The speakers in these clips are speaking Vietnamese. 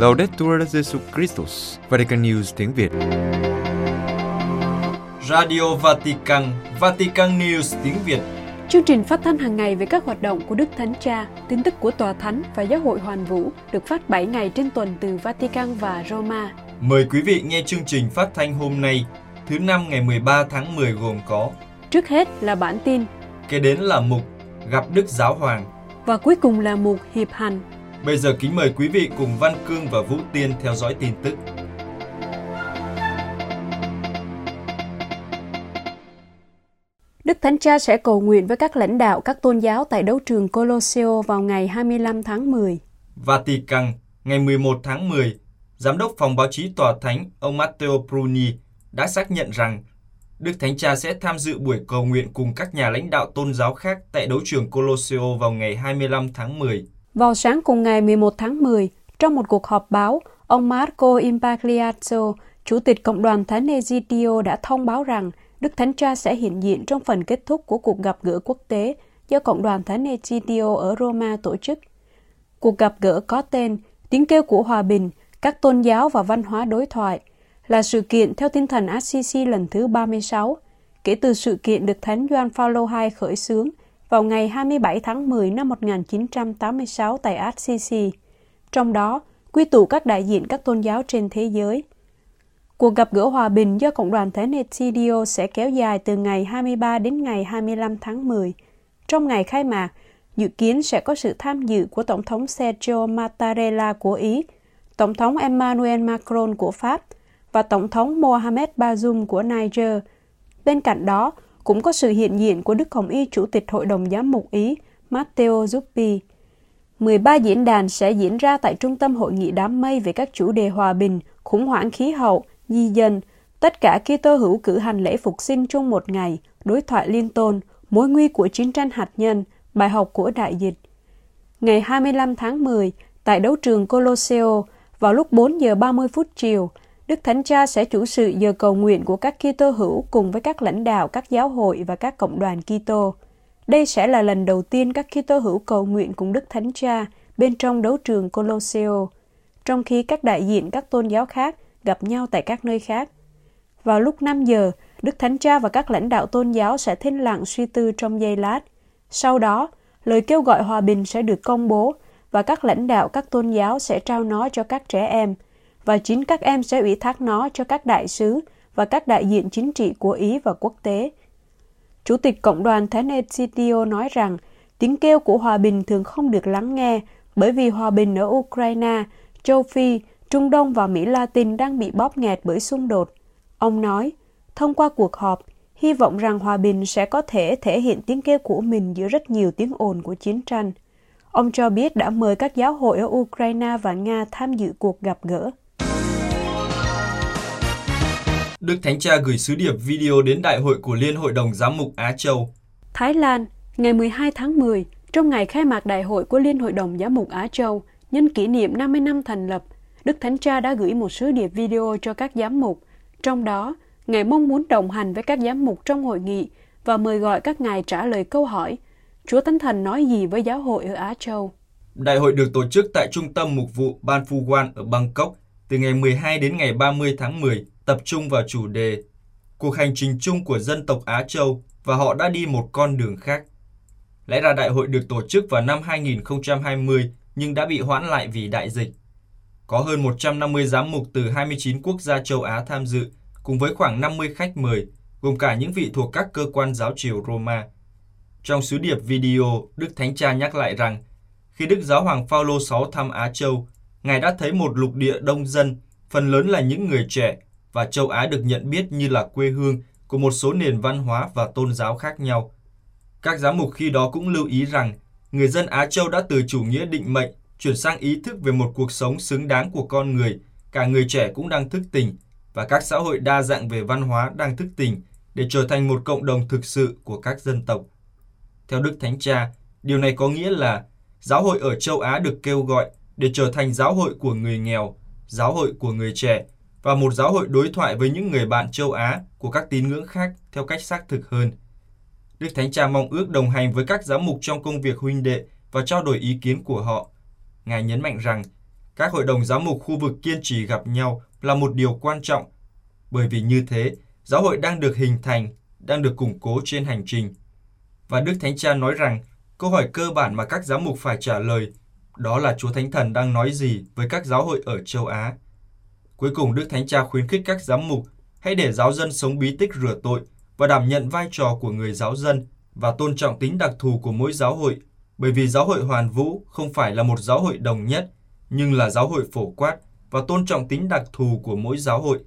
Laudetur Jesu Christus, Vatican News tiếng Việt. Radio Vatican, Vatican News tiếng Việt. Chương trình phát thanh hàng ngày về các hoạt động của Đức Thánh Cha, tin tức của Tòa Thánh và Giáo hội Hoàn Vũ được phát 7 ngày trên tuần từ Vatican và Roma. Mời quý vị nghe chương trình phát thanh hôm nay, thứ năm ngày 13 tháng 10 gồm có Trước hết là bản tin Kế đến là mục Gặp Đức Giáo Hoàng và cuối cùng là mục Hiệp hành. Bây giờ kính mời quý vị cùng Văn Cương và Vũ Tiên theo dõi tin tức. Đức Thánh Cha sẽ cầu nguyện với các lãnh đạo các tôn giáo tại đấu trường Colosseo vào ngày 25 tháng 10. Vatican, ngày 11 tháng 10, Giám đốc phòng báo chí tòa thánh ông Matteo Bruni đã xác nhận rằng Đức Thánh Cha sẽ tham dự buổi cầu nguyện cùng các nhà lãnh đạo tôn giáo khác tại đấu trường Colosseo vào ngày 25 tháng 10. Vào sáng cùng ngày 11 tháng 10, trong một cuộc họp báo, ông Marco Impagliazzo, Chủ tịch Cộng đoàn Thánh Egidio đã thông báo rằng Đức Thánh Cha sẽ hiện diện trong phần kết thúc của cuộc gặp gỡ quốc tế do Cộng đoàn Thánh Egidio ở Roma tổ chức. Cuộc gặp gỡ có tên Tiếng kêu của hòa bình, các tôn giáo và văn hóa đối thoại là sự kiện theo tinh thần Assisi lần thứ 36, kể từ sự kiện được Thánh Gioan Phaolô II khởi xướng vào ngày 27 tháng 10 năm 1986 tại Assisi. Trong đó, quy tụ các đại diện các tôn giáo trên thế giới. Cuộc gặp gỡ hòa bình do Cộng đoàn thế Egidio sẽ kéo dài từ ngày 23 đến ngày 25 tháng 10. Trong ngày khai mạc, dự kiến sẽ có sự tham dự của Tổng thống Sergio Mattarella của Ý, Tổng thống Emmanuel Macron của Pháp và Tổng thống Mohamed Bazoum của Niger. Bên cạnh đó, cũng có sự hiện diện của Đức Hồng Y Chủ tịch Hội đồng Giám mục Ý Matteo Zuppi. 13 diễn đàn sẽ diễn ra tại Trung tâm Hội nghị Đám mây về các chủ đề hòa bình, khủng hoảng khí hậu, di dân, tất cả Kitô hữu cử hành lễ phục sinh chung một ngày, đối thoại liên tôn, mối nguy của chiến tranh hạt nhân, bài học của đại dịch. Ngày 25 tháng 10, tại đấu trường Colosseo, vào lúc 4 giờ 30 phút chiều, Đức Thánh Cha sẽ chủ sự giờ cầu nguyện của các Kitô hữu cùng với các lãnh đạo các giáo hội và các cộng đoàn Kitô. Đây sẽ là lần đầu tiên các Kitô hữu cầu nguyện cùng Đức Thánh Cha bên trong đấu trường Colosseo, trong khi các đại diện các tôn giáo khác gặp nhau tại các nơi khác. Vào lúc 5 giờ, Đức Thánh Cha và các lãnh đạo tôn giáo sẽ thinh lặng suy tư trong giây lát. Sau đó, lời kêu gọi hòa bình sẽ được công bố và các lãnh đạo các tôn giáo sẽ trao nó cho các trẻ em – và chính các em sẽ ủy thác nó cho các đại sứ và các đại diện chính trị của Ý và quốc tế. Chủ tịch Cộng đoàn Thánh nói rằng tiếng kêu của hòa bình thường không được lắng nghe bởi vì hòa bình ở Ukraine, châu Phi, Trung Đông và Mỹ Latin đang bị bóp nghẹt bởi xung đột. Ông nói, thông qua cuộc họp, hy vọng rằng hòa bình sẽ có thể thể hiện tiếng kêu của mình giữa rất nhiều tiếng ồn của chiến tranh. Ông cho biết đã mời các giáo hội ở Ukraine và Nga tham dự cuộc gặp gỡ. Đức Thánh Cha gửi sứ điệp video đến Đại hội của Liên Hội đồng Giám mục Á Châu. Thái Lan, ngày 12 tháng 10, trong ngày khai mạc Đại hội của Liên Hội đồng Giám mục Á Châu, nhân kỷ niệm 50 năm thành lập, Đức Thánh Cha đã gửi một sứ điệp video cho các giám mục. Trong đó, Ngài mong muốn đồng hành với các giám mục trong hội nghị và mời gọi các ngài trả lời câu hỏi Chúa Thánh Thần nói gì với giáo hội ở Á Châu? Đại hội được tổ chức tại Trung tâm Mục vụ Ban Phu Quan ở Bangkok từ ngày 12 đến ngày 30 tháng 10 tập trung vào chủ đề cuộc hành trình chung của dân tộc Á Châu và họ đã đi một con đường khác. Lẽ ra đại hội được tổ chức vào năm 2020 nhưng đã bị hoãn lại vì đại dịch. Có hơn 150 giám mục từ 29 quốc gia châu Á tham dự, cùng với khoảng 50 khách mời, gồm cả những vị thuộc các cơ quan giáo triều Roma. Trong sứ điệp video, Đức Thánh Cha nhắc lại rằng, khi Đức Giáo Hoàng Phaolô VI thăm Á Châu, Ngài đã thấy một lục địa đông dân, phần lớn là những người trẻ, và châu Á được nhận biết như là quê hương của một số nền văn hóa và tôn giáo khác nhau. Các giám mục khi đó cũng lưu ý rằng người dân Á Châu đã từ chủ nghĩa định mệnh chuyển sang ý thức về một cuộc sống xứng đáng của con người, cả người trẻ cũng đang thức tỉnh và các xã hội đa dạng về văn hóa đang thức tỉnh để trở thành một cộng đồng thực sự của các dân tộc. Theo Đức Thánh Cha, điều này có nghĩa là giáo hội ở châu Á được kêu gọi để trở thành giáo hội của người nghèo, giáo hội của người trẻ và một giáo hội đối thoại với những người bạn châu Á của các tín ngưỡng khác theo cách xác thực hơn. Đức Thánh Cha mong ước đồng hành với các giám mục trong công việc huynh đệ và trao đổi ý kiến của họ. Ngài nhấn mạnh rằng, các hội đồng giám mục khu vực kiên trì gặp nhau là một điều quan trọng, bởi vì như thế, giáo hội đang được hình thành, đang được củng cố trên hành trình. Và Đức Thánh Cha nói rằng, câu hỏi cơ bản mà các giám mục phải trả lời đó là Chúa Thánh Thần đang nói gì với các giáo hội ở châu Á. Cuối cùng Đức Thánh Cha khuyến khích các giám mục hãy để giáo dân sống bí tích rửa tội và đảm nhận vai trò của người giáo dân và tôn trọng tính đặc thù của mỗi giáo hội, bởi vì giáo hội hoàn vũ không phải là một giáo hội đồng nhất, nhưng là giáo hội phổ quát và tôn trọng tính đặc thù của mỗi giáo hội.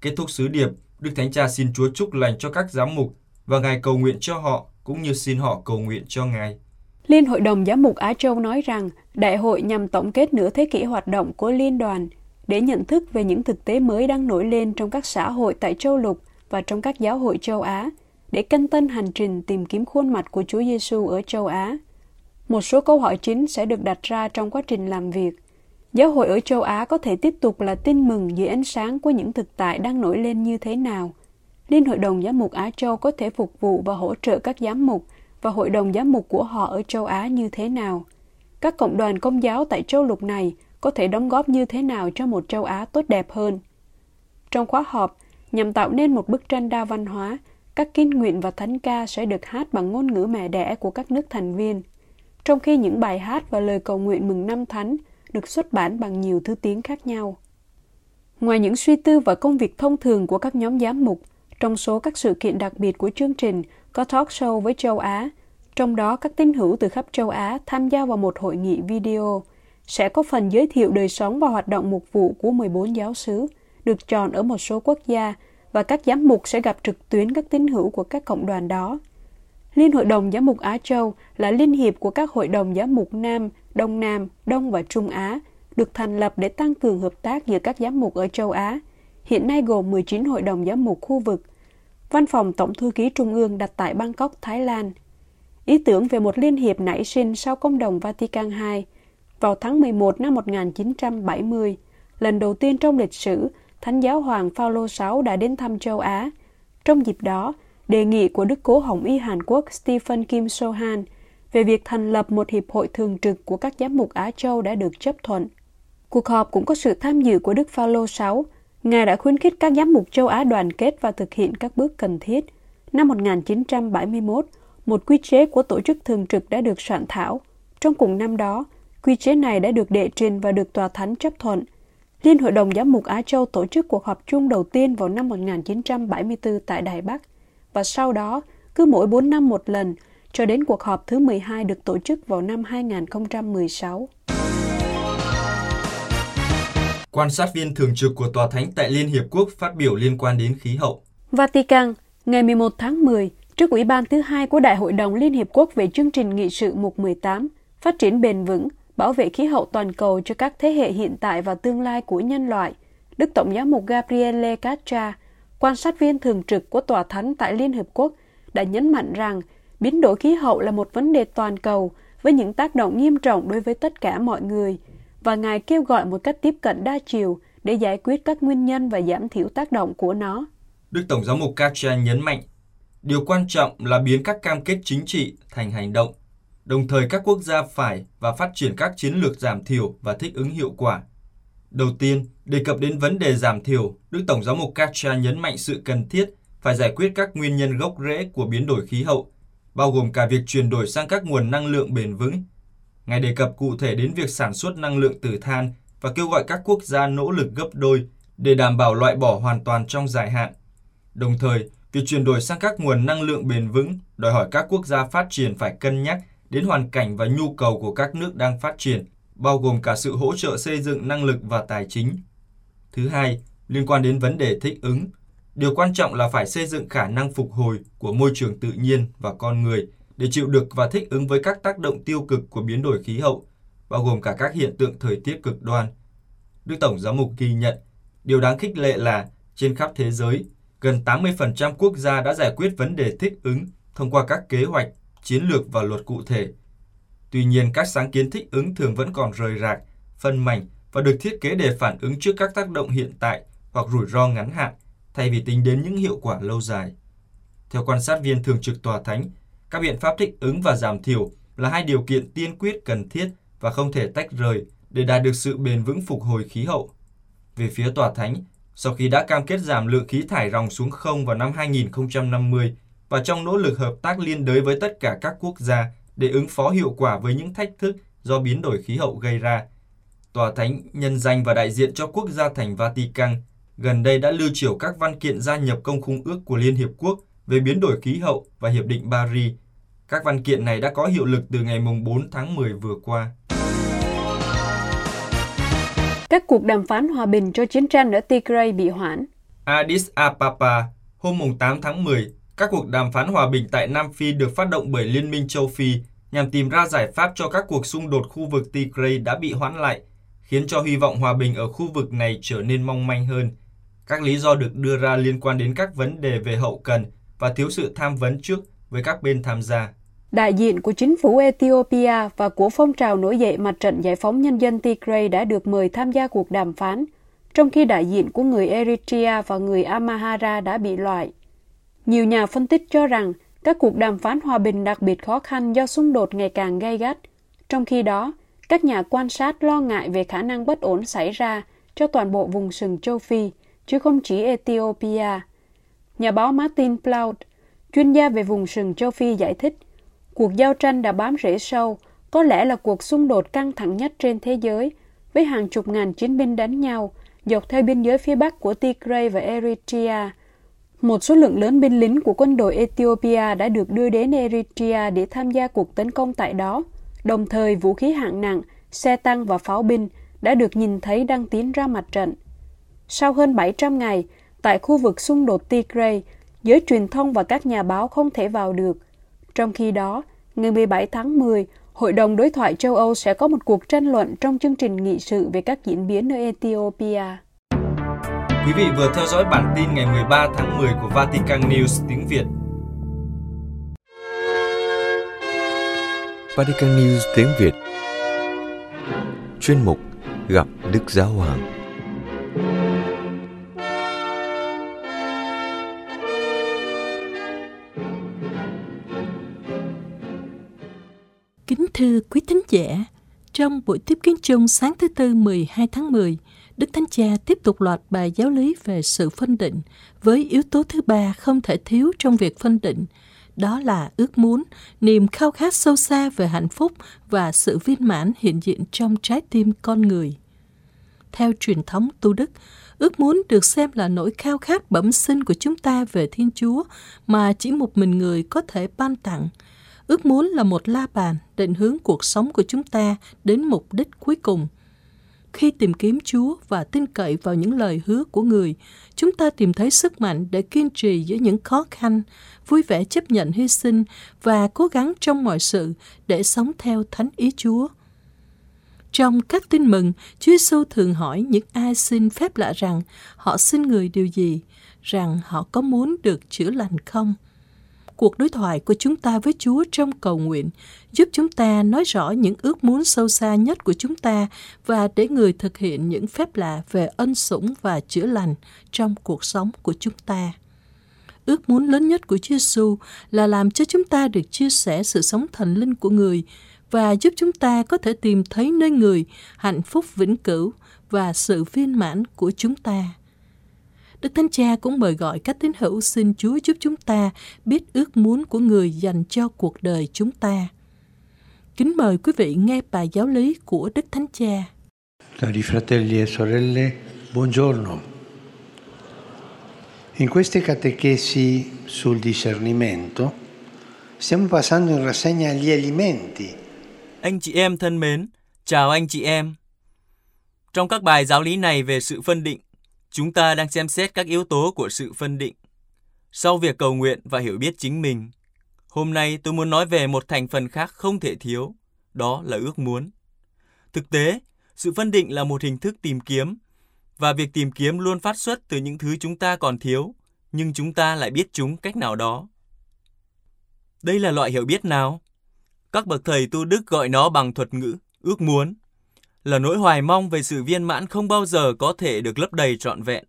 Kết thúc sứ điệp, Đức Thánh Cha xin Chúa chúc lành cho các giám mục và Ngài cầu nguyện cho họ cũng như xin họ cầu nguyện cho Ngài. Liên Hội đồng Giám mục Á Châu nói rằng đại hội nhằm tổng kết nửa thế kỷ hoạt động của liên đoàn để nhận thức về những thực tế mới đang nổi lên trong các xã hội tại châu lục và trong các giáo hội châu Á, để cân tân hành trình tìm kiếm khuôn mặt của Chúa Giêsu ở châu Á. Một số câu hỏi chính sẽ được đặt ra trong quá trình làm việc. Giáo hội ở châu Á có thể tiếp tục là tin mừng dưới ánh sáng của những thực tại đang nổi lên như thế nào? Liên Hội đồng Giám mục Á Châu có thể phục vụ và hỗ trợ các giám mục và hội đồng giám mục của họ ở châu Á như thế nào? Các cộng đoàn công giáo tại châu lục này có thể đóng góp như thế nào cho một châu Á tốt đẹp hơn? Trong khóa họp, nhằm tạo nên một bức tranh đa văn hóa, các kinh nguyện và thánh ca sẽ được hát bằng ngôn ngữ mẹ đẻ của các nước thành viên, trong khi những bài hát và lời cầu nguyện mừng năm thánh được xuất bản bằng nhiều thứ tiếng khác nhau. Ngoài những suy tư và công việc thông thường của các nhóm giám mục, trong số các sự kiện đặc biệt của chương trình có talk show với châu Á, trong đó các tín hữu từ khắp châu Á tham gia vào một hội nghị video, sẽ có phần giới thiệu đời sống và hoạt động mục vụ của 14 giáo sứ, được chọn ở một số quốc gia, và các giám mục sẽ gặp trực tuyến các tín hữu của các cộng đoàn đó. Liên Hội đồng Giám mục Á Châu là liên hiệp của các hội đồng giám mục Nam, Đông Nam, Đông và Trung Á, được thành lập để tăng cường hợp tác giữa các giám mục ở châu Á. Hiện nay gồm 19 hội đồng giám mục khu vực. Văn phòng Tổng thư ký Trung ương đặt tại Bangkok, Thái Lan. Ý tưởng về một liên hiệp nảy sinh sau công đồng Vatican II vào tháng 11 năm 1970, lần đầu tiên trong lịch sử, Thánh giáo hoàng Phaolô VI đã đến thăm châu Á. Trong dịp đó, đề nghị của Đức Cố Hồng Y Hàn Quốc Stephen Kim Sohan về việc thành lập một hiệp hội thường trực của các giám mục Á Châu đã được chấp thuận. Cuộc họp cũng có sự tham dự của Đức Phaolô VI. Ngài đã khuyến khích các giám mục châu Á đoàn kết và thực hiện các bước cần thiết. Năm 1971, một quy chế của tổ chức thường trực đã được soạn thảo. Trong cùng năm đó, quy chế này đã được đệ trình và được tòa thánh chấp thuận. Liên Hội đồng Giám mục Á Châu tổ chức cuộc họp chung đầu tiên vào năm 1974 tại Đài Bắc và sau đó cứ mỗi 4 năm một lần cho đến cuộc họp thứ 12 được tổ chức vào năm 2016. Quan sát viên thường trực của Tòa Thánh tại Liên Hiệp Quốc phát biểu liên quan đến khí hậu. Vatican, ngày 11 tháng 10, trước Ủy ban thứ hai của Đại hội đồng Liên Hiệp Quốc về chương trình nghị sự mục 18, phát triển bền vững, bảo vệ khí hậu toàn cầu cho các thế hệ hiện tại và tương lai của nhân loại, Đức Tổng giám mục Gabriele Catra, quan sát viên thường trực của Tòa Thánh tại Liên Hợp Quốc, đã nhấn mạnh rằng biến đổi khí hậu là một vấn đề toàn cầu với những tác động nghiêm trọng đối với tất cả mọi người, và Ngài kêu gọi một cách tiếp cận đa chiều để giải quyết các nguyên nhân và giảm thiểu tác động của nó. Đức Tổng giám mục Catra nhấn mạnh, điều quan trọng là biến các cam kết chính trị thành hành động Đồng thời các quốc gia phải và phát triển các chiến lược giảm thiểu và thích ứng hiệu quả. Đầu tiên, đề cập đến vấn đề giảm thiểu, Đức Tổng giám mục Kacha nhấn mạnh sự cần thiết phải giải quyết các nguyên nhân gốc rễ của biến đổi khí hậu, bao gồm cả việc chuyển đổi sang các nguồn năng lượng bền vững. Ngài đề cập cụ thể đến việc sản xuất năng lượng từ than và kêu gọi các quốc gia nỗ lực gấp đôi để đảm bảo loại bỏ hoàn toàn trong dài hạn. Đồng thời, việc chuyển đổi sang các nguồn năng lượng bền vững đòi hỏi các quốc gia phát triển phải cân nhắc đến hoàn cảnh và nhu cầu của các nước đang phát triển, bao gồm cả sự hỗ trợ xây dựng năng lực và tài chính. Thứ hai, liên quan đến vấn đề thích ứng, điều quan trọng là phải xây dựng khả năng phục hồi của môi trường tự nhiên và con người để chịu được và thích ứng với các tác động tiêu cực của biến đổi khí hậu, bao gồm cả các hiện tượng thời tiết cực đoan. Đức Tổng giám mục ghi nhận, điều đáng khích lệ là trên khắp thế giới, gần 80% quốc gia đã giải quyết vấn đề thích ứng thông qua các kế hoạch chiến lược và luật cụ thể. Tuy nhiên, các sáng kiến thích ứng thường vẫn còn rời rạc, phân mảnh và được thiết kế để phản ứng trước các tác động hiện tại hoặc rủi ro ngắn hạn, thay vì tính đến những hiệu quả lâu dài. Theo quan sát viên thường trực tòa thánh, các biện pháp thích ứng và giảm thiểu là hai điều kiện tiên quyết cần thiết và không thể tách rời để đạt được sự bền vững phục hồi khí hậu. Về phía tòa thánh, sau khi đã cam kết giảm lượng khí thải ròng xuống không vào năm 2050 và trong nỗ lực hợp tác liên đới với tất cả các quốc gia để ứng phó hiệu quả với những thách thức do biến đổi khí hậu gây ra. Tòa Thánh nhân danh và đại diện cho quốc gia thành Vatican gần đây đã lưu triểu các văn kiện gia nhập công khung ước của Liên Hiệp Quốc về biến đổi khí hậu và Hiệp định Paris. Các văn kiện này đã có hiệu lực từ ngày 4 tháng 10 vừa qua. Các cuộc đàm phán hòa bình cho chiến tranh ở Tigray bị hoãn. Addis Ababa, hôm 8 tháng 10, các cuộc đàm phán hòa bình tại Nam Phi được phát động bởi Liên minh châu Phi nhằm tìm ra giải pháp cho các cuộc xung đột khu vực Tigray đã bị hoãn lại, khiến cho hy vọng hòa bình ở khu vực này trở nên mong manh hơn. Các lý do được đưa ra liên quan đến các vấn đề về hậu cần và thiếu sự tham vấn trước với các bên tham gia. Đại diện của chính phủ Ethiopia và của phong trào nổi dậy mặt trận giải phóng nhân dân Tigray đã được mời tham gia cuộc đàm phán, trong khi đại diện của người Eritrea và người Amhara đã bị loại. Nhiều nhà phân tích cho rằng các cuộc đàm phán hòa bình đặc biệt khó khăn do xung đột ngày càng gay gắt. Trong khi đó, các nhà quan sát lo ngại về khả năng bất ổn xảy ra cho toàn bộ vùng sừng châu Phi, chứ không chỉ Ethiopia. Nhà báo Martin Plaut, chuyên gia về vùng sừng châu Phi giải thích, cuộc giao tranh đã bám rễ sâu, có lẽ là cuộc xung đột căng thẳng nhất trên thế giới, với hàng chục ngàn chiến binh đánh nhau dọc theo biên giới phía bắc của Tigray và Eritrea, một số lượng lớn binh lính của quân đội Ethiopia đã được đưa đến Eritrea để tham gia cuộc tấn công tại đó. Đồng thời, vũ khí hạng nặng, xe tăng và pháo binh đã được nhìn thấy đang tiến ra mặt trận. Sau hơn 700 ngày, tại khu vực xung đột Tigray, giới truyền thông và các nhà báo không thể vào được. Trong khi đó, ngày 17 tháng 10, Hội đồng Đối thoại châu Âu sẽ có một cuộc tranh luận trong chương trình nghị sự về các diễn biến ở Ethiopia. Quý vị vừa theo dõi bản tin ngày 13 tháng 10 của Vatican News tiếng Việt. Vatican News tiếng Việt Chuyên mục Gặp Đức Giáo Hoàng Kính thưa quý thính giả, trong buổi tiếp kiến chung sáng thứ Tư 12 tháng 10, Đức Thánh Cha tiếp tục loạt bài giáo lý về sự phân định với yếu tố thứ ba không thể thiếu trong việc phân định, đó là ước muốn, niềm khao khát sâu xa về hạnh phúc và sự viên mãn hiện diện trong trái tim con người. Theo truyền thống tu đức, ước muốn được xem là nỗi khao khát bẩm sinh của chúng ta về Thiên Chúa mà chỉ một mình người có thể ban tặng. Ước muốn là một la bàn định hướng cuộc sống của chúng ta đến mục đích cuối cùng – khi tìm kiếm Chúa và tin cậy vào những lời hứa của người, chúng ta tìm thấy sức mạnh để kiên trì giữa những khó khăn, vui vẻ chấp nhận hy sinh và cố gắng trong mọi sự để sống theo thánh ý Chúa. Trong các tin mừng, Chúa Giêsu thường hỏi những ai xin phép lạ rằng họ xin người điều gì, rằng họ có muốn được chữa lành không cuộc đối thoại của chúng ta với Chúa trong cầu nguyện, giúp chúng ta nói rõ những ước muốn sâu xa nhất của chúng ta và để người thực hiện những phép lạ về ân sủng và chữa lành trong cuộc sống của chúng ta. Ước muốn lớn nhất của Chúa Giêsu là làm cho chúng ta được chia sẻ sự sống thần linh của người và giúp chúng ta có thể tìm thấy nơi người hạnh phúc vĩnh cửu và sự viên mãn của chúng ta. Đức Thánh Cha cũng mời gọi các tín hữu xin Chúa giúp chúng ta biết ước muốn của người dành cho cuộc đời chúng ta. Kính mời quý vị nghe bài giáo lý của Đức Thánh Cha. Cari fratelli e sorelle, buongiorno. In queste catechesi sul discernimento stiamo passando in rassegna gli alimenti. Anh chị em thân mến, chào anh chị em. Trong các bài giáo lý này về sự phân định, Chúng ta đang xem xét các yếu tố của sự phân định. Sau việc cầu nguyện và hiểu biết chính mình, hôm nay tôi muốn nói về một thành phần khác không thể thiếu, đó là ước muốn. Thực tế, sự phân định là một hình thức tìm kiếm, và việc tìm kiếm luôn phát xuất từ những thứ chúng ta còn thiếu, nhưng chúng ta lại biết chúng cách nào đó. Đây là loại hiểu biết nào? Các bậc thầy tu đức gọi nó bằng thuật ngữ, ước muốn là nỗi hoài mong về sự viên mãn không bao giờ có thể được lấp đầy trọn vẹn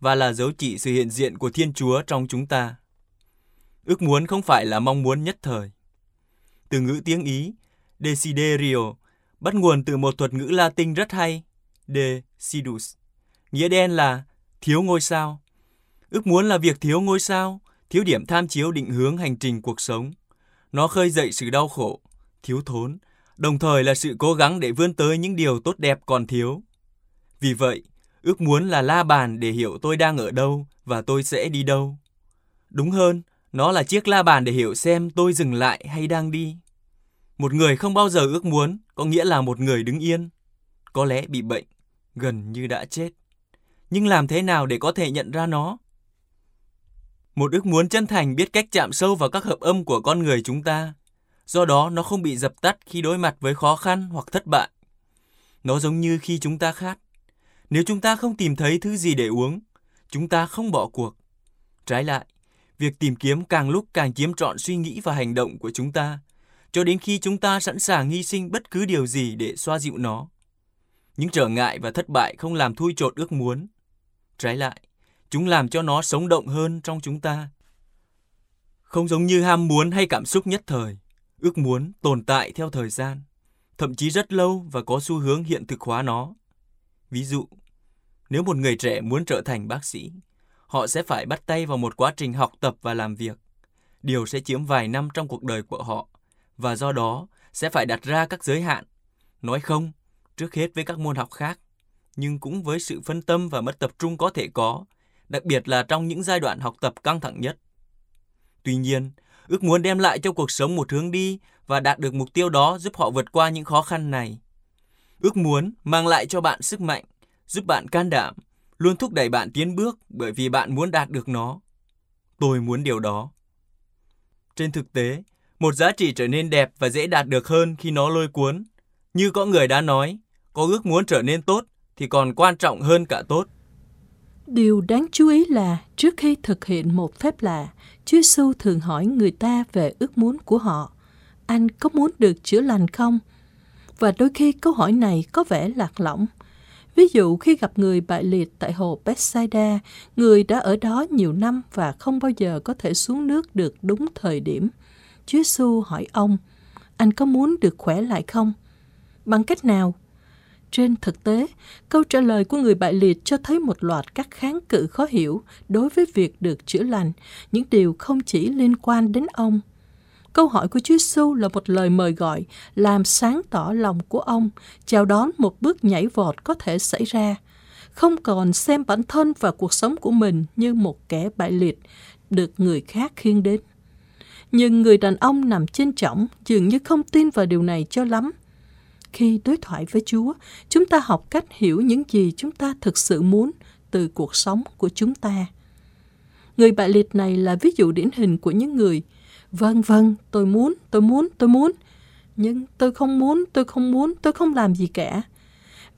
và là dấu chỉ sự hiện diện của Thiên Chúa trong chúng ta. Ước muốn không phải là mong muốn nhất thời. Từ ngữ tiếng Ý, desiderio, bắt nguồn từ một thuật ngữ Latin rất hay, de sidus. Nghĩa đen là thiếu ngôi sao. Ước muốn là việc thiếu ngôi sao, thiếu điểm tham chiếu định hướng hành trình cuộc sống. Nó khơi dậy sự đau khổ, thiếu thốn, đồng thời là sự cố gắng để vươn tới những điều tốt đẹp còn thiếu. Vì vậy, ước muốn là la bàn để hiểu tôi đang ở đâu và tôi sẽ đi đâu. Đúng hơn, nó là chiếc la bàn để hiểu xem tôi dừng lại hay đang đi. Một người không bao giờ ước muốn có nghĩa là một người đứng yên, có lẽ bị bệnh, gần như đã chết. Nhưng làm thế nào để có thể nhận ra nó? Một ước muốn chân thành biết cách chạm sâu vào các hợp âm của con người chúng ta. Do đó nó không bị dập tắt khi đối mặt với khó khăn hoặc thất bại. Nó giống như khi chúng ta khát. Nếu chúng ta không tìm thấy thứ gì để uống, chúng ta không bỏ cuộc. Trái lại, việc tìm kiếm càng lúc càng chiếm trọn suy nghĩ và hành động của chúng ta, cho đến khi chúng ta sẵn sàng hy sinh bất cứ điều gì để xoa dịu nó. Những trở ngại và thất bại không làm thui chột ước muốn. Trái lại, chúng làm cho nó sống động hơn trong chúng ta. Không giống như ham muốn hay cảm xúc nhất thời, ước muốn tồn tại theo thời gian, thậm chí rất lâu và có xu hướng hiện thực hóa nó. Ví dụ, nếu một người trẻ muốn trở thành bác sĩ, họ sẽ phải bắt tay vào một quá trình học tập và làm việc. Điều sẽ chiếm vài năm trong cuộc đời của họ và do đó sẽ phải đặt ra các giới hạn. Nói không, trước hết với các môn học khác, nhưng cũng với sự phân tâm và mất tập trung có thể có, đặc biệt là trong những giai đoạn học tập căng thẳng nhất. Tuy nhiên, ước muốn đem lại cho cuộc sống một hướng đi và đạt được mục tiêu đó giúp họ vượt qua những khó khăn này. Ước muốn mang lại cho bạn sức mạnh, giúp bạn can đảm, luôn thúc đẩy bạn tiến bước bởi vì bạn muốn đạt được nó. Tôi muốn điều đó. Trên thực tế, một giá trị trở nên đẹp và dễ đạt được hơn khi nó lôi cuốn. Như có người đã nói, có ước muốn trở nên tốt thì còn quan trọng hơn cả tốt. Điều đáng chú ý là trước khi thực hiện một phép lạ, Chúa Giêsu thường hỏi người ta về ước muốn của họ. Anh có muốn được chữa lành không? Và đôi khi câu hỏi này có vẻ lạc lõng. Ví dụ khi gặp người bại liệt tại hồ Bethsaida, người đã ở đó nhiều năm và không bao giờ có thể xuống nước được đúng thời điểm. Chúa Giêsu hỏi ông, anh có muốn được khỏe lại không? Bằng cách nào? Trên thực tế, câu trả lời của người bại liệt cho thấy một loạt các kháng cự khó hiểu đối với việc được chữa lành, những điều không chỉ liên quan đến ông. Câu hỏi của Chúa Giêsu là một lời mời gọi làm sáng tỏ lòng của ông, chào đón một bước nhảy vọt có thể xảy ra. Không còn xem bản thân và cuộc sống của mình như một kẻ bại liệt, được người khác khiêng đến. Nhưng người đàn ông nằm trên chõng dường như không tin vào điều này cho lắm. Khi đối thoại với Chúa, chúng ta học cách hiểu những gì chúng ta thực sự muốn từ cuộc sống của chúng ta. Người bại liệt này là ví dụ điển hình của những người Vâng, vâng, tôi muốn, tôi muốn, tôi muốn. Nhưng tôi không muốn, tôi không muốn, tôi không làm gì cả.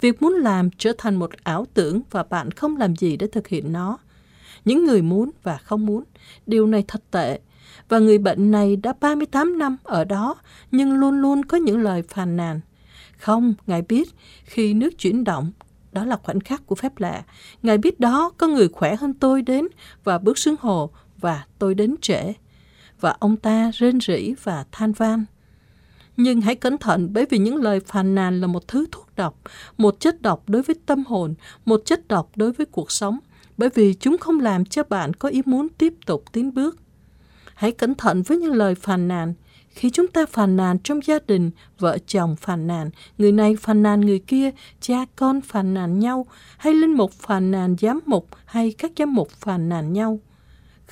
Việc muốn làm trở thành một ảo tưởng và bạn không làm gì để thực hiện nó. Những người muốn và không muốn, điều này thật tệ. Và người bệnh này đã 38 năm ở đó, nhưng luôn luôn có những lời phàn nàn. Không, Ngài biết, khi nước chuyển động, đó là khoảnh khắc của phép lạ. Ngài biết đó có người khỏe hơn tôi đến và bước xuống hồ và tôi đến trễ và ông ta rên rỉ và than van. Nhưng hãy cẩn thận bởi vì những lời phàn nàn là một thứ thuốc độc, một chất độc đối với tâm hồn, một chất độc đối với cuộc sống, bởi vì chúng không làm cho bạn có ý muốn tiếp tục tiến bước. Hãy cẩn thận với những lời phàn nàn. Khi chúng ta phàn nàn trong gia đình, vợ chồng phàn nàn, người này phàn nàn người kia, cha con phàn nàn nhau, hay linh mục phàn nàn giám mục, hay các giám mục phàn nàn nhau –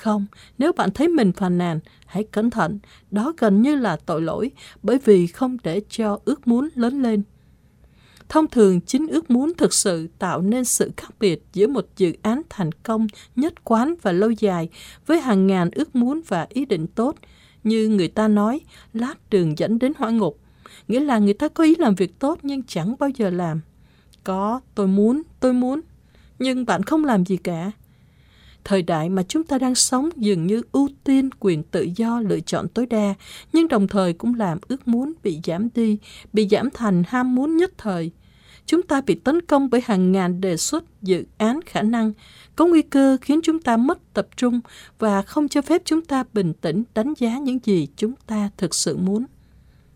không, nếu bạn thấy mình phàn nàn, hãy cẩn thận, đó gần như là tội lỗi bởi vì không để cho ước muốn lớn lên. Thông thường, chính ước muốn thực sự tạo nên sự khác biệt giữa một dự án thành công, nhất quán và lâu dài với hàng ngàn ước muốn và ý định tốt. Như người ta nói, lát đường dẫn đến hỏa ngục. Nghĩa là người ta có ý làm việc tốt nhưng chẳng bao giờ làm. Có, tôi muốn, tôi muốn. Nhưng bạn không làm gì cả Thời đại mà chúng ta đang sống dường như ưu tiên quyền tự do lựa chọn tối đa, nhưng đồng thời cũng làm ước muốn bị giảm đi, bị giảm thành ham muốn nhất thời. Chúng ta bị tấn công bởi hàng ngàn đề xuất, dự án khả năng, có nguy cơ khiến chúng ta mất tập trung và không cho phép chúng ta bình tĩnh đánh giá những gì chúng ta thực sự muốn.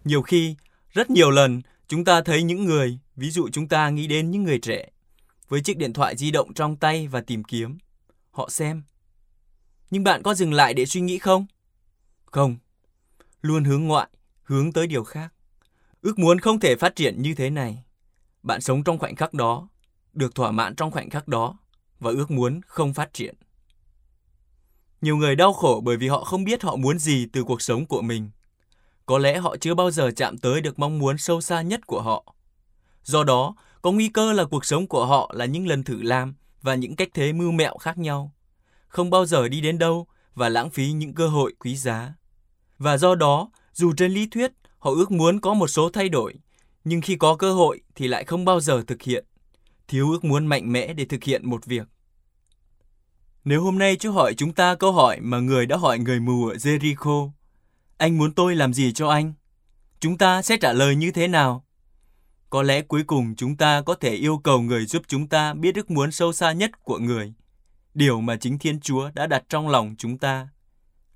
Nhiều khi, rất nhiều lần, Chúng ta thấy những người, ví dụ chúng ta nghĩ đến những người trẻ, với chiếc điện thoại di động trong tay và tìm kiếm. Họ xem. Nhưng bạn có dừng lại để suy nghĩ không? Không. Luôn hướng ngoại, hướng tới điều khác. Ước muốn không thể phát triển như thế này. Bạn sống trong khoảnh khắc đó, được thỏa mãn trong khoảnh khắc đó và ước muốn không phát triển. Nhiều người đau khổ bởi vì họ không biết họ muốn gì từ cuộc sống của mình. Có lẽ họ chưa bao giờ chạm tới được mong muốn sâu xa nhất của họ. Do đó, có nguy cơ là cuộc sống của họ là những lần thử làm và những cách thế mưu mẹo khác nhau, không bao giờ đi đến đâu và lãng phí những cơ hội quý giá. Và do đó, dù trên lý thuyết họ ước muốn có một số thay đổi, nhưng khi có cơ hội thì lại không bao giờ thực hiện, thiếu ước muốn mạnh mẽ để thực hiện một việc. Nếu hôm nay Chúa hỏi chúng ta câu hỏi mà người đã hỏi người mù ở Jericho, anh muốn tôi làm gì cho anh? Chúng ta sẽ trả lời như thế nào? Có lẽ cuối cùng chúng ta có thể yêu cầu người giúp chúng ta biết ước muốn sâu xa nhất của người, điều mà chính Thiên Chúa đã đặt trong lòng chúng ta.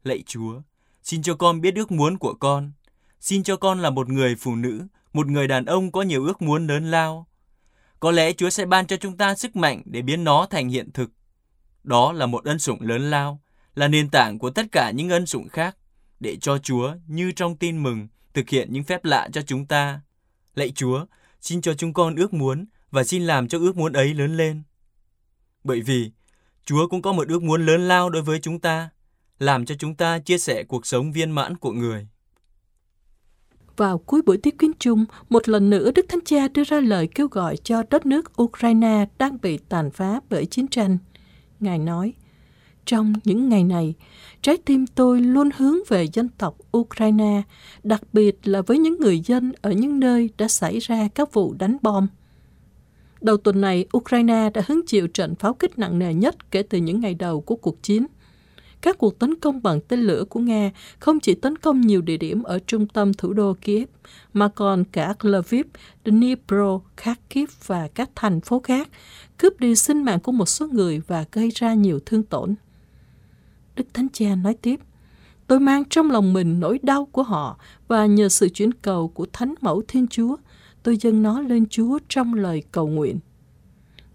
Lạy Chúa, xin cho con biết ước muốn của con. Xin cho con là một người phụ nữ, một người đàn ông có nhiều ước muốn lớn lao. Có lẽ Chúa sẽ ban cho chúng ta sức mạnh để biến nó thành hiện thực. Đó là một ân sủng lớn lao, là nền tảng của tất cả những ân sủng khác, để cho Chúa, như trong tin mừng, thực hiện những phép lạ cho chúng ta. Lạy Chúa, xin cho chúng con ước muốn và xin làm cho ước muốn ấy lớn lên. Bởi vì Chúa cũng có một ước muốn lớn lao đối với chúng ta, làm cho chúng ta chia sẻ cuộc sống viên mãn của người. Vào cuối buổi tiếp kiến chung, một lần nữa Đức Thánh Cha đưa ra lời kêu gọi cho đất nước Ukraine đang bị tàn phá bởi chiến tranh. Ngài nói, trong những ngày này, trái tim tôi luôn hướng về dân tộc Ukraine, đặc biệt là với những người dân ở những nơi đã xảy ra các vụ đánh bom. Đầu tuần này, Ukraine đã hứng chịu trận pháo kích nặng nề nhất kể từ những ngày đầu của cuộc chiến. Các cuộc tấn công bằng tên lửa của Nga không chỉ tấn công nhiều địa điểm ở trung tâm thủ đô Kiev, mà còn cả Lviv, Dnipro, Kharkiv và các thành phố khác, cướp đi sinh mạng của một số người và gây ra nhiều thương tổn. Đức Thánh Cha nói tiếp, Tôi mang trong lòng mình nỗi đau của họ và nhờ sự chuyển cầu của Thánh Mẫu Thiên Chúa, tôi dâng nó lên Chúa trong lời cầu nguyện.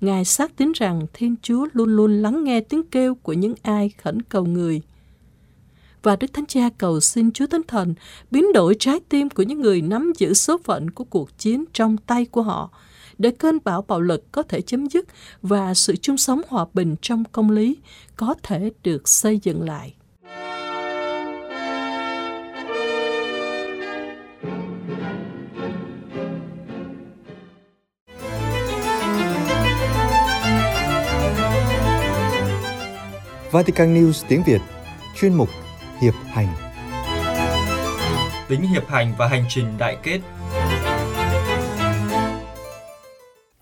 Ngài xác tín rằng Thiên Chúa luôn luôn lắng nghe tiếng kêu của những ai khẩn cầu người. Và Đức Thánh Cha cầu xin Chúa Thánh Thần biến đổi trái tim của những người nắm giữ số phận của cuộc chiến trong tay của họ, để cơn bão bạo lực có thể chấm dứt và sự chung sống hòa bình trong công lý có thể được xây dựng lại. Vatican News tiếng Việt Chuyên mục Hiệp hành. Tính hiệp hành và hành trình đại kết.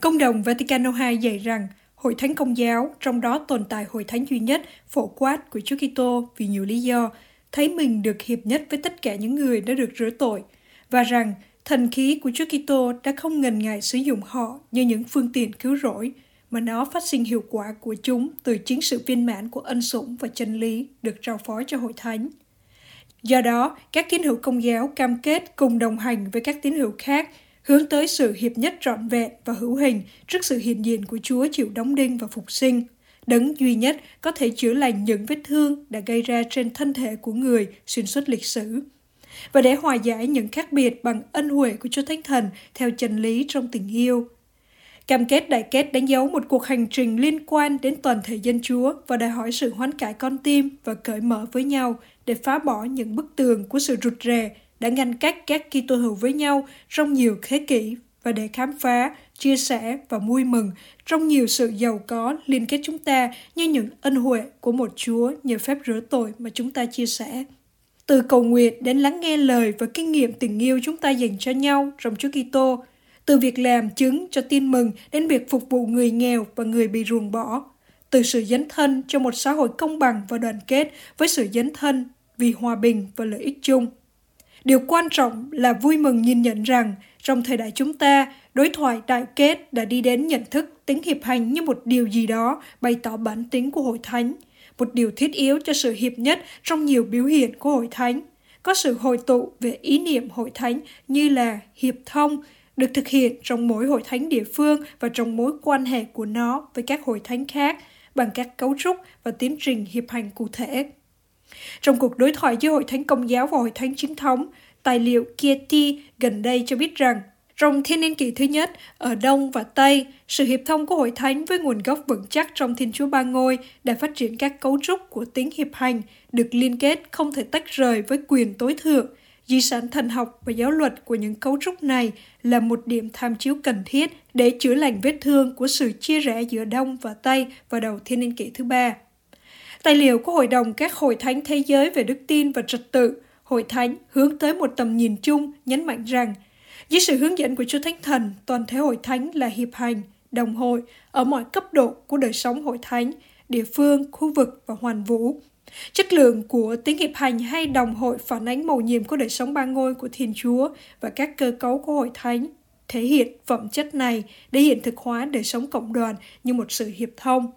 Công đồng Vaticano II dạy rằng Hội Thánh Công giáo, trong đó tồn tại Hội Thánh duy nhất, phổ quát của Chúa Kitô vì nhiều lý do, thấy mình được hiệp nhất với tất cả những người đã được rửa tội, và rằng thần khí của Chúa Kitô đã không ngần ngại sử dụng họ như những phương tiện cứu rỗi, mà nó phát sinh hiệu quả của chúng từ chính sự viên mãn của ân sủng và chân lý được trao phó cho hội thánh. Do đó, các tín hữu công giáo cam kết cùng đồng hành với các tín hữu khác hướng tới sự hiệp nhất trọn vẹn và hữu hình trước sự hiện diện của Chúa chịu đóng đinh và phục sinh. Đấng duy nhất có thể chữa lành những vết thương đã gây ra trên thân thể của người xuyên suốt lịch sử. Và để hòa giải những khác biệt bằng ân huệ của Chúa Thánh Thần theo chân lý trong tình yêu, Cam kết đại kết đánh dấu một cuộc hành trình liên quan đến toàn thể dân Chúa và đòi hỏi sự hoán cải con tim và cởi mở với nhau để phá bỏ những bức tường của sự rụt rè đã ngăn cách các Kitô hữu với nhau trong nhiều thế kỷ và để khám phá, chia sẻ và vui mừng trong nhiều sự giàu có liên kết chúng ta như những ân huệ của một Chúa nhờ phép rửa tội mà chúng ta chia sẻ. Từ cầu nguyện đến lắng nghe lời và kinh nghiệm tình yêu chúng ta dành cho nhau trong Chúa Kitô, từ việc làm chứng cho tin mừng đến việc phục vụ người nghèo và người bị ruồng bỏ, từ sự dấn thân cho một xã hội công bằng và đoàn kết với sự dấn thân vì hòa bình và lợi ích chung. Điều quan trọng là vui mừng nhìn nhận rằng trong thời đại chúng ta, đối thoại đại kết đã đi đến nhận thức tính hiệp hành như một điều gì đó bày tỏ bản tính của hội thánh, một điều thiết yếu cho sự hiệp nhất trong nhiều biểu hiện của hội thánh. Có sự hội tụ về ý niệm hội thánh như là hiệp thông, được thực hiện trong mỗi hội thánh địa phương và trong mối quan hệ của nó với các hội thánh khác bằng các cấu trúc và tiến trình hiệp hành cụ thể. Trong cuộc đối thoại giữa Hội Thánh Công giáo và Hội Thánh Chính thống, tài liệu Kieti gần đây cho biết rằng trong thiên niên kỷ thứ nhất, ở Đông và Tây, sự hiệp thông của hội thánh với nguồn gốc vững chắc trong Thiên Chúa Ba Ngôi đã phát triển các cấu trúc của tính hiệp hành được liên kết không thể tách rời với quyền tối thượng. Di sản thần học và giáo luật của những cấu trúc này là một điểm tham chiếu cần thiết để chữa lành vết thương của sự chia rẽ giữa Đông và Tây vào đầu thiên niên kỷ thứ ba. Tài liệu của Hội đồng các hội thánh thế giới về đức tin và trật tự, hội thánh hướng tới một tầm nhìn chung nhấn mạnh rằng dưới sự hướng dẫn của Chúa Thánh Thần, toàn thể hội thánh là hiệp hành, đồng hội ở mọi cấp độ của đời sống hội thánh, địa phương, khu vực và hoàn vũ. Chất lượng của tiếng hiệp hành hay đồng hội phản ánh màu nhiệm của đời sống ba ngôi của Thiên Chúa và các cơ cấu của hội thánh thể hiện phẩm chất này để hiện thực hóa đời sống cộng đoàn như một sự hiệp thông.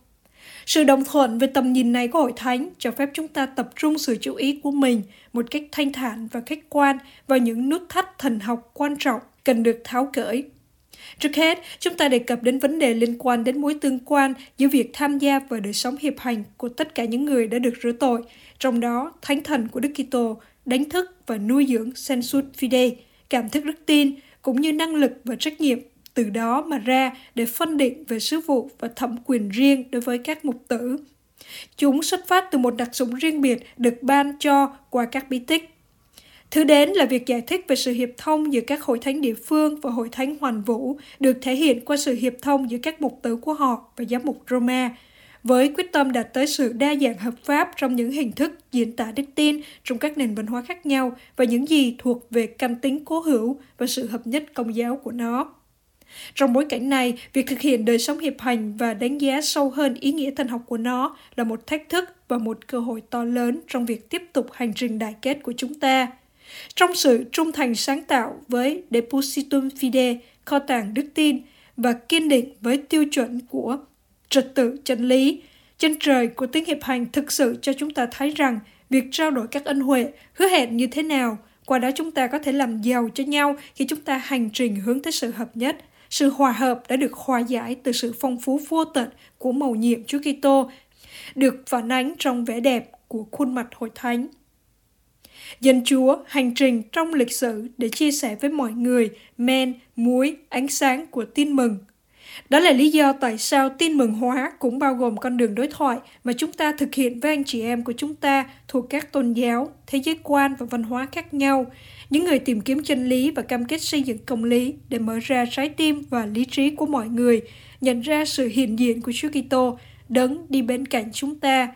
Sự đồng thuận về tầm nhìn này của Hội Thánh cho phép chúng ta tập trung sự chú ý của mình một cách thanh thản và khách quan vào những nút thắt thần học quan trọng cần được tháo cởi. Trước hết, chúng ta đề cập đến vấn đề liên quan đến mối tương quan giữa việc tham gia vào đời sống hiệp hành của tất cả những người đã được rửa tội, trong đó thánh thần của Đức Kitô đánh thức và nuôi dưỡng sensus fidei, cảm thức đức tin, cũng như năng lực và trách nhiệm từ đó mà ra để phân định về sứ vụ và thẩm quyền riêng đối với các mục tử. Chúng xuất phát từ một đặc dụng riêng biệt được ban cho qua các bí tích. Thứ đến là việc giải thích về sự hiệp thông giữa các hội thánh địa phương và hội thánh hoàn vũ được thể hiện qua sự hiệp thông giữa các mục tử của họ và giám mục Roma, với quyết tâm đạt tới sự đa dạng hợp pháp trong những hình thức diễn tả đức tin trong các nền văn hóa khác nhau và những gì thuộc về căn tính cố hữu và sự hợp nhất công giáo của nó. Trong bối cảnh này, việc thực hiện đời sống hiệp hành và đánh giá sâu hơn ý nghĩa thần học của nó là một thách thức và một cơ hội to lớn trong việc tiếp tục hành trình đại kết của chúng ta. Trong sự trung thành sáng tạo với Depositum Fide, kho tàng đức tin, và kiên định với tiêu chuẩn của trật tự chân lý, trên trời của tiếng hiệp hành thực sự cho chúng ta thấy rằng việc trao đổi các ân huệ hứa hẹn như thế nào qua đó chúng ta có thể làm giàu cho nhau khi chúng ta hành trình hướng tới sự hợp nhất sự hòa hợp đã được hòa giải từ sự phong phú vô tận của mầu nhiệm Chúa Kitô, được phản ánh trong vẻ đẹp của khuôn mặt hội thánh. Dân Chúa hành trình trong lịch sử để chia sẻ với mọi người men, muối, ánh sáng của tin mừng. Đó là lý do tại sao tin mừng hóa cũng bao gồm con đường đối thoại mà chúng ta thực hiện với anh chị em của chúng ta thuộc các tôn giáo, thế giới quan và văn hóa khác nhau những người tìm kiếm chân lý và cam kết xây dựng công lý để mở ra trái tim và lý trí của mọi người, nhận ra sự hiện diện của Chúa Kitô đấng đi bên cạnh chúng ta.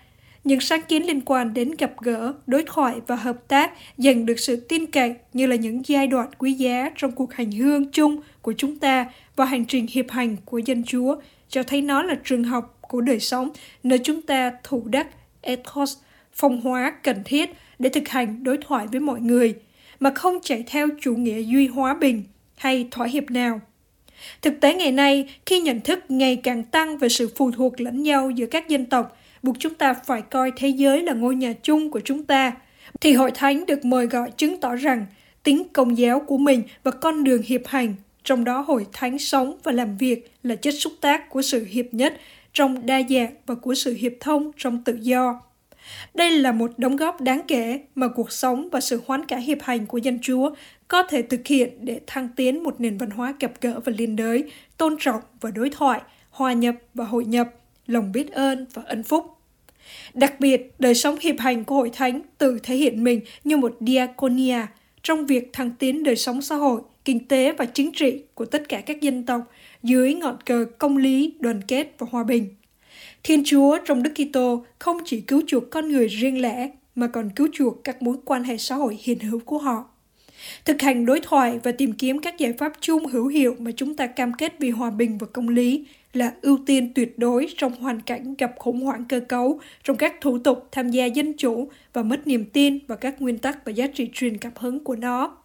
Những sáng kiến liên quan đến gặp gỡ, đối thoại và hợp tác dần được sự tin cậy như là những giai đoạn quý giá trong cuộc hành hương chung của chúng ta và hành trình hiệp hành của dân Chúa, cho thấy nó là trường học của đời sống nơi chúng ta thủ đắc ethos, phong hóa cần thiết để thực hành đối thoại với mọi người – mà không chạy theo chủ nghĩa duy hóa bình hay thỏa hiệp nào. Thực tế ngày nay, khi nhận thức ngày càng tăng về sự phụ thuộc lẫn nhau giữa các dân tộc, buộc chúng ta phải coi thế giới là ngôi nhà chung của chúng ta, thì hội thánh được mời gọi chứng tỏ rằng tính công giáo của mình và con đường hiệp hành, trong đó hội thánh sống và làm việc là chất xúc tác của sự hiệp nhất trong đa dạng và của sự hiệp thông trong tự do. Đây là một đóng góp đáng kể mà cuộc sống và sự hoán cải hiệp hành của dân Chúa có thể thực hiện để thăng tiến một nền văn hóa gặp gỡ và liên đới, tôn trọng và đối thoại, hòa nhập và hội nhập, lòng biết ơn và ân phúc. Đặc biệt, đời sống hiệp hành của hội thánh tự thể hiện mình như một diaconia trong việc thăng tiến đời sống xã hội, kinh tế và chính trị của tất cả các dân tộc dưới ngọn cờ công lý, đoàn kết và hòa bình. Thiên Chúa trong Đức Kitô không chỉ cứu chuộc con người riêng lẻ mà còn cứu chuộc các mối quan hệ xã hội hiện hữu của họ. Thực hành đối thoại và tìm kiếm các giải pháp chung hữu hiệu mà chúng ta cam kết vì hòa bình và công lý là ưu tiên tuyệt đối trong hoàn cảnh gặp khủng hoảng cơ cấu trong các thủ tục tham gia dân chủ và mất niềm tin vào các nguyên tắc và giá trị truyền cảm hứng của nó.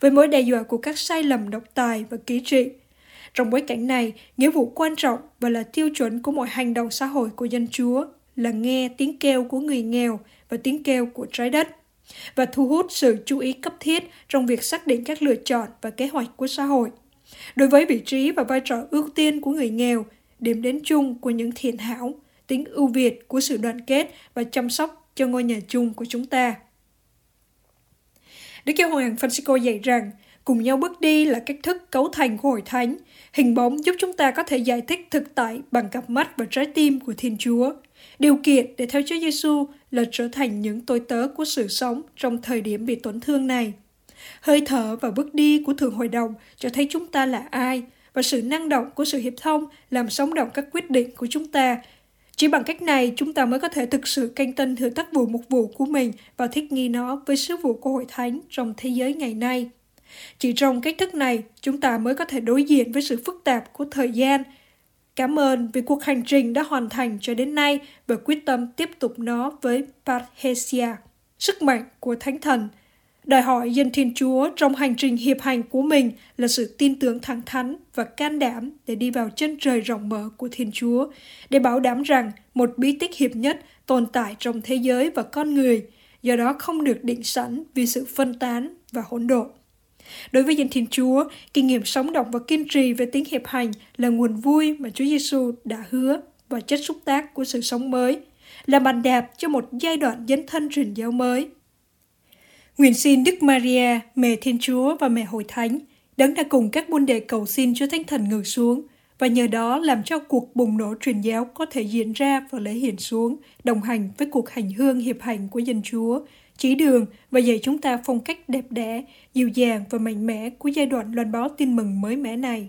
Với mối đe dọa của các sai lầm độc tài và ký trị, trong bối cảnh này, nghĩa vụ quan trọng và là tiêu chuẩn của mọi hành động xã hội của dân Chúa là nghe tiếng kêu của người nghèo và tiếng kêu của trái đất và thu hút sự chú ý cấp thiết trong việc xác định các lựa chọn và kế hoạch của xã hội. Đối với vị trí và vai trò ưu tiên của người nghèo, điểm đến chung của những thiện hảo, tính ưu việt của sự đoàn kết và chăm sóc cho ngôi nhà chung của chúng ta. Đức Giáo Hoàng Francisco dạy rằng, cùng nhau bước đi là cách thức cấu thành của hội thánh. Hình bóng giúp chúng ta có thể giải thích thực tại bằng cặp mắt và trái tim của Thiên Chúa. Điều kiện để theo Chúa Giêsu là trở thành những tôi tớ của sự sống trong thời điểm bị tổn thương này. Hơi thở và bước đi của Thượng Hội đồng cho thấy chúng ta là ai và sự năng động của sự hiệp thông làm sống động các quyết định của chúng ta. Chỉ bằng cách này, chúng ta mới có thể thực sự canh tân thừa tác vụ mục vụ của mình và thích nghi nó với sứ vụ của Hội Thánh trong thế giới ngày nay. Chỉ trong cách thức này, chúng ta mới có thể đối diện với sự phức tạp của thời gian. Cảm ơn vì cuộc hành trình đã hoàn thành cho đến nay và quyết tâm tiếp tục nó với Parhesia, sức mạnh của Thánh Thần. Đòi hỏi dân Thiên Chúa trong hành trình hiệp hành của mình là sự tin tưởng thẳng thắn và can đảm để đi vào chân trời rộng mở của Thiên Chúa, để bảo đảm rằng một bí tích hiệp nhất tồn tại trong thế giới và con người, do đó không được định sẵn vì sự phân tán và hỗn độn. Đối với dân Thiên Chúa, kinh nghiệm sống động và kiên trì về tính hiệp hành là nguồn vui mà Chúa Giêsu đã hứa và chất xúc tác của sự sống mới, là bàn đạp cho một giai đoạn dấn thân truyền giáo mới. Nguyện xin Đức Maria, Mẹ Thiên Chúa và Mẹ Hội Thánh, đấng đã cùng các môn đệ cầu xin Chúa Thánh Thần ngự xuống và nhờ đó làm cho cuộc bùng nổ truyền giáo có thể diễn ra và lễ hiện xuống, đồng hành với cuộc hành hương hiệp hành của dân Chúa, chỉ đường và dạy chúng ta phong cách đẹp đẽ, dịu dàng và mạnh mẽ của giai đoạn loan báo tin mừng mới mẻ này.